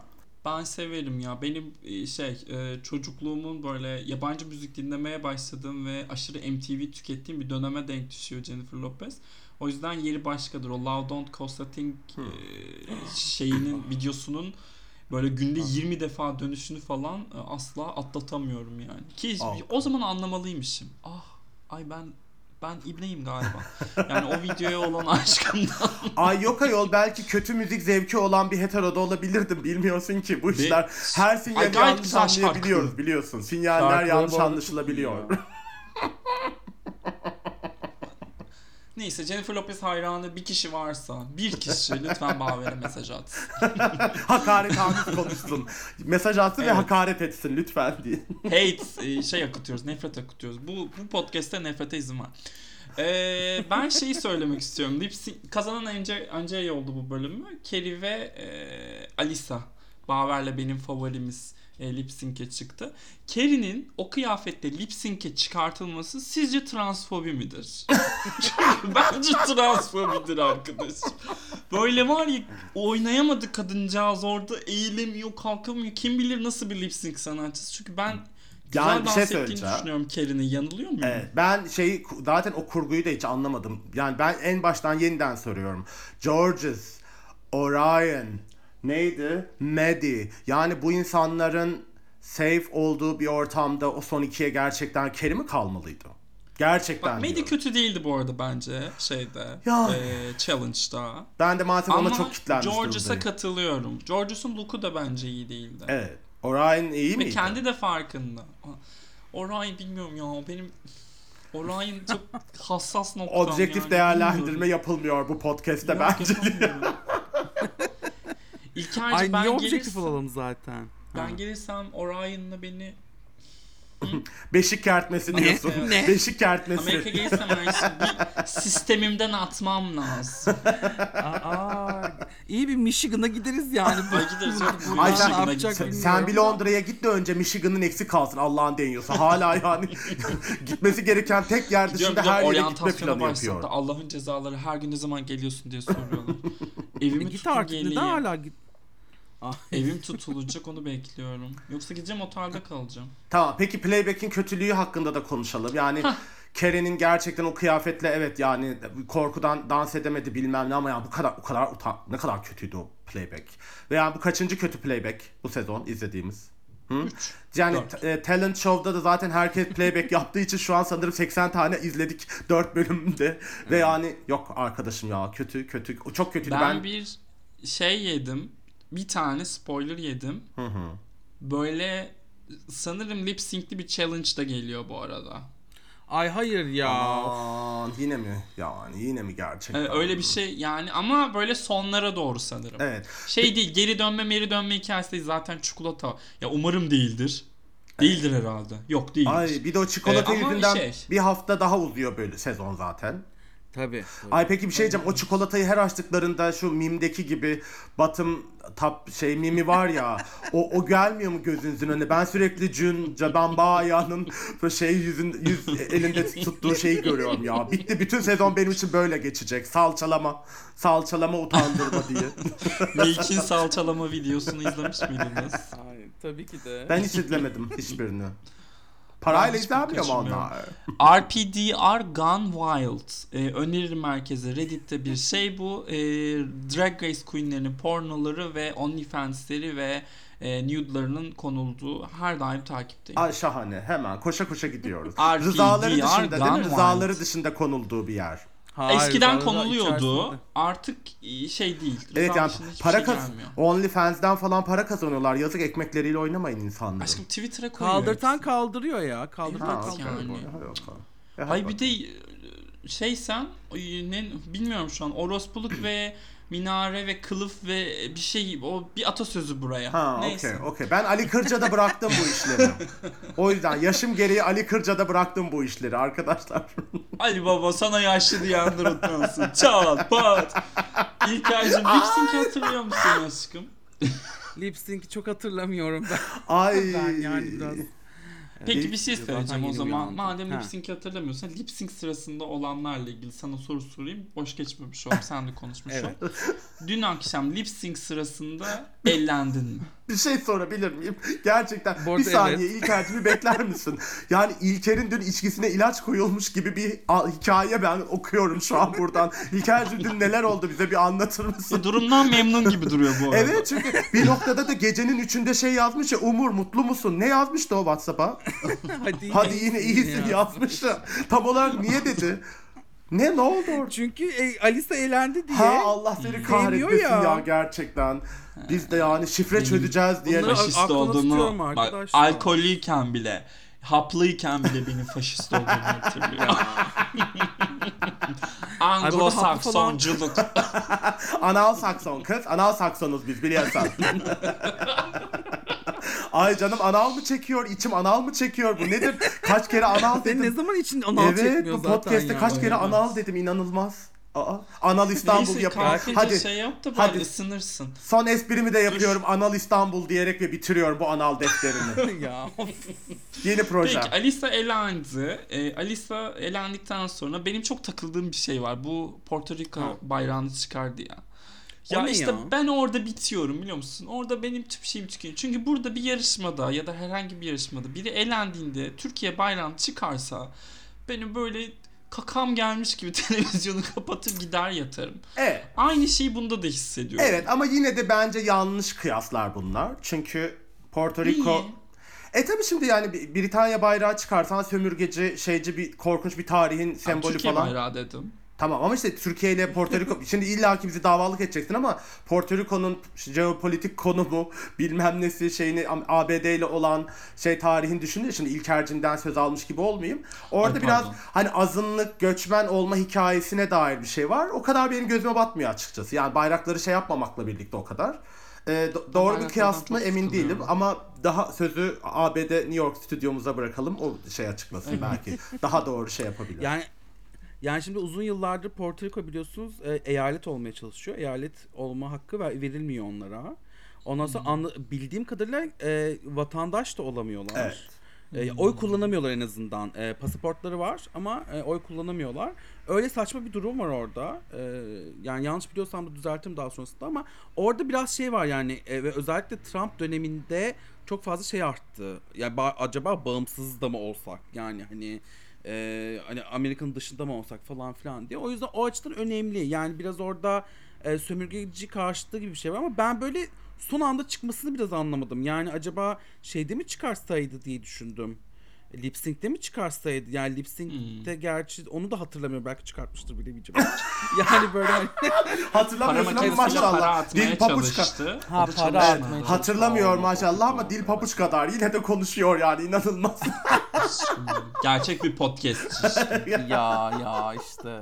Ben severim ya. Benim e, şey e, çocukluğumun böyle yabancı müzik dinlemeye başladığım ve aşırı MTV tükettiğim bir döneme denk düşüyor Jennifer Lopez. O yüzden yeri başkadır. O Love Don't Cost a Thing e, şeyinin videosunun böyle günde 20 defa dönüşünü falan asla atlatamıyorum yani. Ki Al. o zaman anlamalıymışım. Ah ay ben ben ibneyim galiba. Yani o videoya olan aşkımdan. Ay yok ayol belki kötü müzik zevki olan bir heteroda olabilirdim. Bilmiyorsun ki bu işler her gayet yanlış şarkı. anlayabiliyoruz biliyorsun. Sinyaller Şarkıları yanlış anlaşılabiliyor. Neyse Jennifer Lopez hayranı bir kişi varsa bir kişi lütfen Baver'e mesaj atsın. hakaret hamit konuşsun. Mesaj atsın ve Evet. hakaret etsin lütfen diye. Hate e, şey akıtıyoruz, nefret akıtıyoruz. Bu bu podcast'te nefrete izin var. Ee, ben şeyi söylemek istiyorum. Lip sync- kazanan Ance, Ance'ye oldu bu bölümü. Kerry ve e, Alisa. Baver'le benim favorimiz e, lip sync'e çıktı. Kerry'nin o kıyafette lip sync'e çıkartılması sizce transfobi midir? Bence transfobidir arkadaşım. Böyle var ya oynayamadı kadıncağız orada eğilemiyor kalkamıyor. Kim bilir nasıl bir lip sync sanatçısı. Çünkü ben güzel Yani bir dans şey ettiğini düşünüyorum Kerry'nin. Yanılıyor muyum? Evet, ben şeyi zaten o kurguyu da hiç anlamadım. Yani ben en baştan yeniden soruyorum. Georges, Orion, neydi? Maddie. Yani bu insanların safe olduğu bir ortamda o son ikiye gerçekten Kerry mi kalmalıydı? Gerçekten Bak diyorum. kötü değildi bu arada bence şeyde. Ya. e, challenge'da. Ben de maalesef Ama ona çok kitlenmiş Georges'a katılıyorum. Georges'un look'u da bence iyi değildi. Evet. Orion iyi Ve miydi? kendi de farkında. Orion bilmiyorum ya o benim Orion çok hassas noktam Objektif yani, değerlendirme bilmiyorum. yapılmıyor bu podcast'te Yok, bence. yapamıyorum. İlker'cim Ay ben niye objektif gelirsem, olalım zaten? ben gelirsem Orion'la beni Beşik kertmesi diyorsun. Ne? Beşik kertmesi. Amerika gelirsem ben şimdi bir sistemimden atmam lazım. Aa, iyi bir Michigan'a gideriz yani. Bu- Ay gideriz, Ay ne sen- yapacak sen, bilmiyorum. sen bir Londra'ya git de önce Michigan'ın eksik kalsın Allah'ın deniyorsa. Hala yani gitmesi gereken tek yer Gidiyorum dışında her yere gitme oryantasyona planı başladı. yapıyor. Allah'ın cezaları her gün ne zaman geliyorsun diye soruyorlar. E Evimi git tutun artık geleyim. neden hala git? Evim tutulacak onu bekliyorum. Yoksa gideceğim otelde kalacağım. Tamam peki playback'in kötülüğü hakkında da konuşalım. Yani Kerry'nin gerçekten o kıyafetle evet yani korkudan dans edemedi bilmem ne ama ya bu kadar o kadar utan ne kadar kötüydü o playback. Ve yani bu kaçıncı kötü playback bu sezon izlediğimiz? Hı? Yani Dört. t- e, talent show'da da zaten herkes playback yaptığı için şu an sanırım 80 tane izledik 4 bölümde. Ve yani yok arkadaşım ya kötü kötü çok kötüydü. Ben, Ben, bir şey yedim. Bir tane spoiler yedim. Böyle sanırım lip sync'li bir challenge da geliyor bu arada. Ay hayır ya. Aman yine mi? Yani yine mi gerçekten? Ee, öyle bir şey yani ama böyle sonlara doğru sanırım. Evet. Şey değil geri dönme geri dönme hikayesi değil zaten çikolata. Ya umarım değildir. Değildir herhalde. Yok değildir. Ay bir de o çikolata Ee, yüzünden şey- bir hafta daha uzuyor böyle sezon zaten. Tabii. tabii. Ay peki bir şey diyeceğim. O çikolatayı her açtıklarında şu mimdeki gibi batım tap şey mimi var ya. o o gelmiyor mu gözünüzün önüne? Ben sürekli Jun Jabamba'nın böyle şey yüzün yüz elinde tuttuğu şeyi görüyorum ya. Bitti bütün sezon benim için böyle geçecek. Salçalama, salçalama utandırma diye. Milk'in salçalama videosunu izlemiş miydiniz? Ay, tabii ki de. Ben hiç izlemedim hiçbirini. Parayla izlenmiyor mu onlar? RPDR Gone Wild. Ee, öneri merkezi Reddit'te bir şey bu. Ee, Drag Race Queen'lerinin pornoları ve OnlyFans'leri ve e, nude'larının konulduğu her daim takipteyim. Ay şahane. Hemen koşa koşa gidiyoruz. RPDR Rızaları dışında değil mi? Rızaları dışında konulduğu bir yer. Hayır, Eskiden konuluyordu. içerisinde. Artık e, şey değil. Evet yani para şey. OnlyFans'den falan para kazanıyorlar. Yazık ekmekleriyle oynamayın insanları. Aşkım Twitter'a koyuyor. Kaldırtan hepsi. kaldırıyor ya. Kaldırtan Evet, kaldırıyor. yani. Bakalım. E, Ay bir de şey sen ne bilmiyorum şu an orospuluk ve minare ve kılıf ve bir şey o bir atasözü buraya. Ha okey okey. Ben Ali Kırca'da bıraktım bu işleri. O yüzden yaşım gereği Ali Kırca'da bıraktım bu işleri arkadaşlar. Ali baba sana yaşlı diyenler utlansın. Çat pat. İlker'cim lip sync hatırlıyor musun aşkım? Lip sync'i çok hatırlamıyorum ben. Ay. ben yani biraz. Peki bir şey söyleyeceğim o zaman. Madem lip sync hatırlamıyorsan lip sync sırasında olanlarla ilgili sana soru sorayım. Boş geçmemiş olayım. Sen de konuşmuş ol. Evet. Dün akşam lip sync sırasında ellendin mi? Bir şey sorabilir miyim? Gerçekten Bu bir saniye İlker'cim bir bekler misin? Yani İlker'in dün içkisine ilaç koyulmuş gibi bir hikaye ben okuyorum şu an buradan. İlker'cim dün neler oldu bize bir anlatır mısın? Durumdan memnun gibi duruyor bu arada. Evet çünkü bir noktada da gecenin üçünde şey yazmış ya Umur mutlu musun? Ne yazmıştı o Whatsapp'a? Hadi, Hadi yine iyisin yazmış da. Tam olarak niye dedi? Ne ne oldu? Çünkü e, Alisa eğlendi diye. Ha Allah seni kahretmesin ya. ya. gerçekten. Biz de yani şifre çözeceğiz diye. Bunları- faşist tutuyorum bak, alkollüyken bile haplıyken bile benim faşist olduğumu hatırlıyor. Anglo-Saksonculuk. Anal sakson kız. Anal saksonuz biz biliyorsun. Ay canım anal mı çekiyor? içim anal mı çekiyor? Bu nedir? Kaç kere anal Sen ne dedim. zaman için anal Evet çekmiyor bu zaten podcast'te ya. kaç kere Evet. anal dedim inanılmaz. Aa, Anal İstanbul Neyse kalkınca Hadi şey yap da hadi. ısınırsın. son esprimi de yapıyorum. Anal İstanbul diyerek ve bitiriyorum bu anal defterini. ya. Yeni proje. Peki Alisa elendi. Ee, Alisa elendikten sonra benim çok takıldığım bir şey var. Bu Porto Rico bayrağını çıkardı ya. Ya işte ya? ben orada bitiyorum biliyor musun? Orada benim tüm şeyim tükeniyor. Çünkü burada bir yarışmada ya da herhangi bir yarışmada biri elendiğinde Türkiye bayrağını çıkarsa benim böyle kakam gelmiş gibi televizyonu kapatır gider yatarım. Evet. Aynı şeyi bunda da hissediyorum. Evet ama yine de bence yanlış kıyaslar bunlar. Çünkü Porto Rico... Niye? E tabi şimdi yani Britanya bayrağı çıkarsan sömürgeci, şeyci bir korkunç bir tarihin sembolü Türkiye falan. bayrağı dedim. Tamam ama işte Türkiye ile Porto Rico şimdi illaki bizi davalık edeceksin ama Porto Rico'nun jeopolitik konumu bilmem nesi şeyini ABD ile olan şey tarihin düşününce şimdi İlkercinden söz almış gibi olmayayım. Orada Ay, biraz hani azınlık göçmen olma hikayesine dair bir şey var. O kadar benim gözüme batmıyor açıkçası. Yani bayrakları şey yapmamakla birlikte o kadar. Ee, do- doğru bir kıyas mı emin değilim ama daha sözü ABD New York stüdyomuza bırakalım. O şey açıklasın belki. daha doğru şey yapabilir. Yani yani şimdi uzun yıllardır Porto Rico biliyorsunuz e, eyalet olmaya çalışıyor. Eyalet olma hakkı ver, verilmiyor onlara. Ondan sonra anla- bildiğim kadarıyla e, vatandaş da olamıyorlar. Evet. E, oy kullanamıyorlar en azından. E, pasaportları var ama e, oy kullanamıyorlar. Öyle saçma bir durum var orada. E, yani yanlış biliyorsam da düzeltirim daha sonrasında ama orada biraz şey var yani e, ve özellikle Trump döneminde çok fazla şey arttı. Yani ba- acaba bağımsız da mı olsak? Yani hani e, hani Amerika'nın dışında mı olsak falan filan diye. O yüzden o açıdan önemli. Yani biraz orada e, sömürgeci karşıtlığı gibi bir şey var ama ben böyle son anda çıkmasını biraz anlamadım. Yani acaba şeyde mi çıkarsaydı diye düşündüm. Lip Sync'te mi çıkarsaydı? Yani Lip Sync'te gerçi onu da hatırlamıyorum. Belki çıkartmıştır bilemeyeceğim. yani böyle hani- Hatırlamıyorsun ama maşallah. Dil papuçka. Ha, O para atmaya. Hatırlamıyor Oldu, maşallah ama oldu. dil papuç kadar. Yine de konuşuyor yani inanılmaz. Gerçek bir podcast. ya ya işte.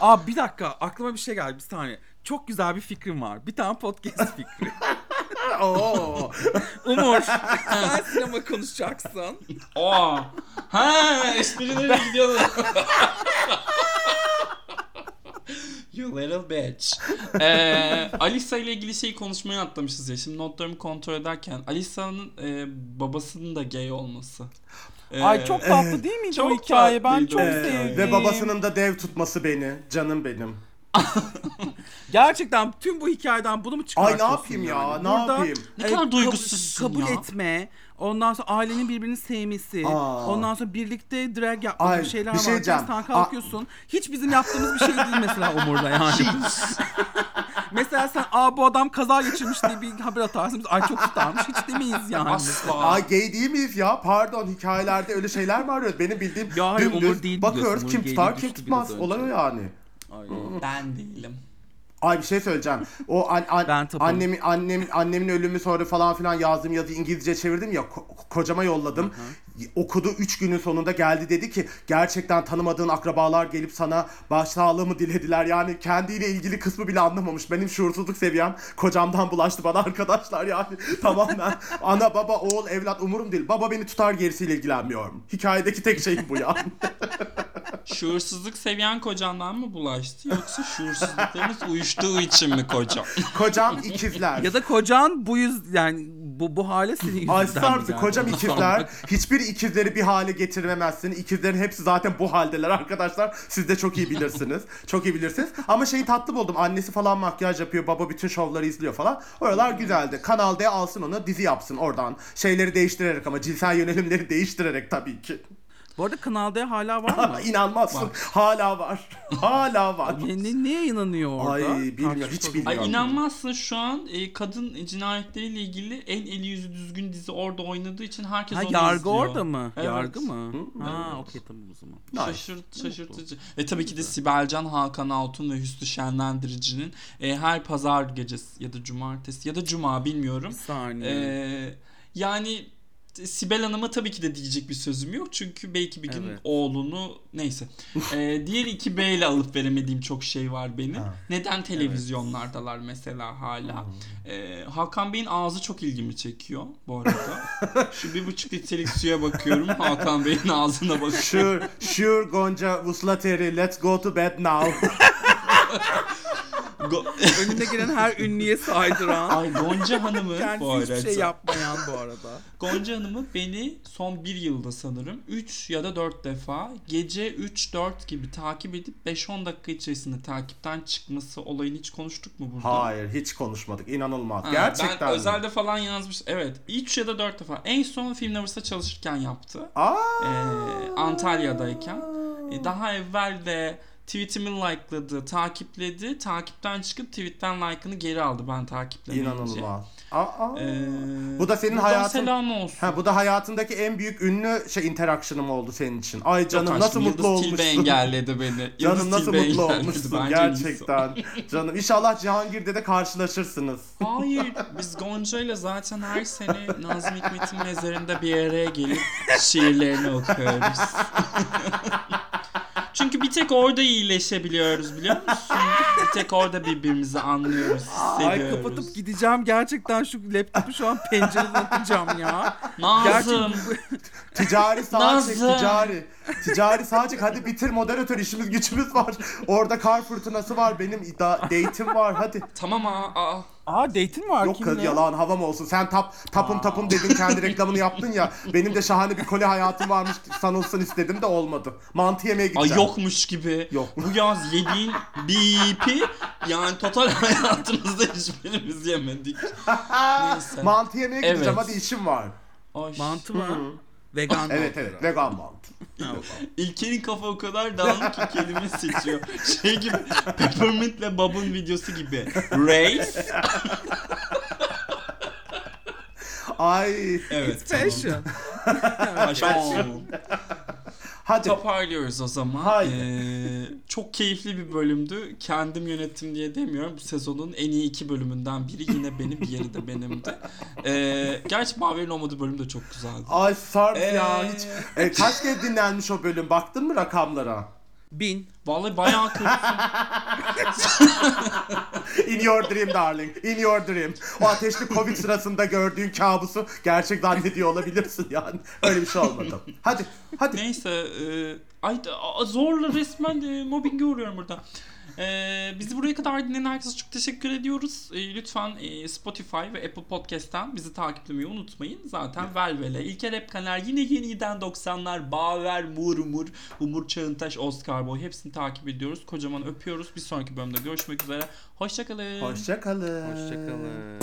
Aa bir dakika aklıma bir şey geldi bir saniye. Çok güzel bir fikrim var. Bir tane podcast fikri. Oo. Umur sen sinema konuşacaksın. Oo. Ha, esprilere gidiyorlar. little bitch. Ee, Alisa ile ilgili şeyi konuşmaya atlamışız ya. Şimdi notlarımı kontrol ederken Alisa'nın e, babasının da gay olması. Ee, Ay çok tatlı değil miydi çok o hikaye? Ben tatlıydı çok sevdim. ve babasının da dev tutması beni. Canım benim. Gerçekten tüm bu hikayeden bunu mu Ay çıkartıyorsun ne yapayım ya? yani? Ne Burada, yapayım? Ne kadar duygusuzsun kabul ya. etme. Ondan sonra ailenin birbirini sevmesi. Aa. Ondan sonra birlikte drag yapma Ay, gibi şeyler bir şey var. diyeceğim. Sen kalkıyorsun. Hiç bizim yaptığımız bir şey değil mesela Umur'da yani. mesela sen aa bu adam kaza geçirmiş diye bir haber atarsın. Biz ay çok tutarmış. Hiç demeyiz yani. Asla. Ay gay değil miyiz ya? Pardon hikayelerde öyle şeyler mi arıyoruz? Benim bildiğim Ya hayır, dümdüz Umur değil bakıyoruz biliyorsun. kim Umur tutar gay'li kim düştü tutmaz. biraz Olay o önce. yani. Ay. Ben değilim. Ay bir şey söyleyeceğim. O an, an- Ben annemin annem annemin ölümü sonra falan filan yazdığım yazı İngilizce çevirdim ya ko- kocama yolladım. Okudu 3 günün sonunda geldi dedi ki gerçekten tanımadığın akrabalar gelip sana başsağlığımı dilediler. Yani kendiyle ilgili kısmı bile anlamamış. Benim şuursuzluk seviyem kocamdan bulaştı bana arkadaşlar yani. Tamamen ana baba oğul evlat umurum değil. Baba beni tutar gerisiyle ilgilenmiyorum. Hikayedeki tek şeyim bu yani. Şuursuzluk seviyen kocandan mı bulaştı yoksa şuursuzluklarınız uyuştuğu için mi kocam? Kocam ikizler. Ya da kocan bu yüz yani bu bu hale senin yüzünden Ay geldi? Kocam ikizler. Hiçbir ikizleri bir hale getiremezsin. İkizlerin hepsi zaten bu haldeler arkadaşlar. Siz de çok iyi bilirsiniz. çok iyi bilirsiniz. Ama şeyi tatlı buldum. Annesi falan makyaj yapıyor. Baba bütün şovları izliyor falan. Oralar güzeldi. Kanal D alsın onu dizi yapsın oradan. Şeyleri değiştirerek ama cinsel yönelimleri değiştirerek tabii ki. Bu arada Kanal D hala var mı? İnanmazsın. Hala var. Hala var. ne, ne, neye inanıyor orada? Ay, bilmiyorum, hiç bilmiyorum. Ay inanmazsın şu an e, kadın cinayetleriyle ilgili en eli yüzü düzgün dizi orada oynadığı için herkes Ha onu yargı izliyor. orada mı? Evet. Yargı mı? Ha Evet. okey tamam o zaman. Şaşırt, şaşırtıcı. Ve tabii ki de Sibelcan, Hakan Altun ve Hüsnü Şenlendirici'nin e, her pazar gecesi ya da cumartesi ya da cuma bilmiyorum. Bir saniye. E, yani Sibel Hanım'a tabii ki de diyecek bir sözüm yok. Çünkü belki bir gün Evet. oğlunu neyse. E, diğer iki B ile alıp veremediğim çok şey var benim. Ha. Neden televizyonlardalar mesela hala? E, Hakan Bey'in ağzı çok ilgimi çekiyor bu arada. Şu bir buçuk litrelik suya bakıyorum. Hakan Bey'in ağzına bakıyorum. Sure, sure Gonca Vuslateri, let's go to bed now. Go- Önüne gelen her ünlüye saydıran. Ay Gonca Hanım'ı bu Kendisi arada. hiçbir şey yapmayan bu arada. Gonca Hanım'ı beni son bir yılda sanırım 3 ya da 4 defa gece 3-4 gibi takip edip 5-10 dakika içerisinde takipten çıkması olayını hiç konuştuk mu burada? Hayır hiç konuşmadık. İnanılmaz. Ha, Gerçekten. Ben mi? özelde falan yazmış. Evet. 3 ya da 4 defa. En son Film Lovers'ta çalışırken yaptı. Aa, Ee, Antalya'dayken. Ee, daha evvel de tweetimi likeladı, takipledi. Takipten çıkıp tweetten like'ını geri aldı ben takiplemeyince. inanılmaz. Aa, Ee, Bu da senin hayatın- selam olsun. Ha bu da hayatındaki en büyük ünlü şey interaction'ım oldu senin için. Ay canım Yok nasıl aşkım, mutlu Yıldız Tilbe olmuşsun. engelledi beni. Canım Yıldız nasıl Tilbe mutlu olmuşsun Bence gerçekten. canım inşallah Cihangir'de de karşılaşırsınız. Hayır biz Gonca ile zaten her sene Nazım Hikmet'in mezarında bir araya gelip şiirlerini okuyoruz. Çünkü bir tek orada iyileşebiliyoruz biliyor musun? Bir tek orada birbirimizi anlıyoruz, Ay hissediyoruz. kapatıp gideceğim gerçekten şu laptopu şu an pencereden atacağım ya. Nazım. Ticari sağ çek Nazım. ticari. Ticari sağ çek hadi bitir moderatör işimiz gücümüz var. Orada kar fırtınası var benim da date'im var hadi. Tamam aa, aa. Aa date'in var Yok kız kimle? yalan havam olsun. Sen tap tapım tapım dedin kendi reklamını yaptın ya. Benim de şahane bir kole hayatım varmış sanılsın istedim de olmadı. Mantı yemeye Ay gideceğim. yokmuş gibi. Yok. Bu yaz yediğin BEP yani total hayatımızda hiçbirimiz yemedik. Neyse. Mantı yemeye gideceğim Evet. hadi işim var. Ay. Mantı mı? Vegan Evet evet vegan mantı. İlker'in kafa o kadar dağınık ki kelime seçiyor. Şey gibi Peppermint'le Bob'un videosu gibi. Race. Ay Evet. Fashion. Tamam. hadi. Toparlıyoruz o zaman. Haydi. Ee, çok keyifli bir bölümdü. Kendim yönettim diye demiyorum. Bu sezonun en iyi iki bölümünden biri yine benim, diğeri de benimdi. Ee, gerçi Mavi'nin olmadığı bölüm de çok güzeldi. Ay Sarp ya Ee, hiç. E, kaç kez dinlenmiş o bölüm baktın mı rakamlara? Bin. Vallahi bayağı kırılsın. In your dream darling. In your dream. O ateşli covid sırasında gördüğün kabusu gerçek zannediyor olabilirsin yani. Öyle bir şey olmadı. Hadi hadi. Neyse. E, ay, zorla resmen e, mobbinge uğruyorum burada. Ee, bizi buraya kadar dinleyen herkese çok teşekkür ediyoruz. Ee, lütfen e, Spotify ve Apple Podcast'ten bizi takiplemeyi unutmayın. Zaten Velvele, İlker Hep Kaner, yine yeniden 90'lar, Baver, Murmur, Umur Çağıntaş, Oscar Boy hepsini takip ediyoruz. Kocaman öpüyoruz. Bir sonraki bölümde görüşmek üzere. Hoşçakalın. Hoşça kalın. Hoşçakalın.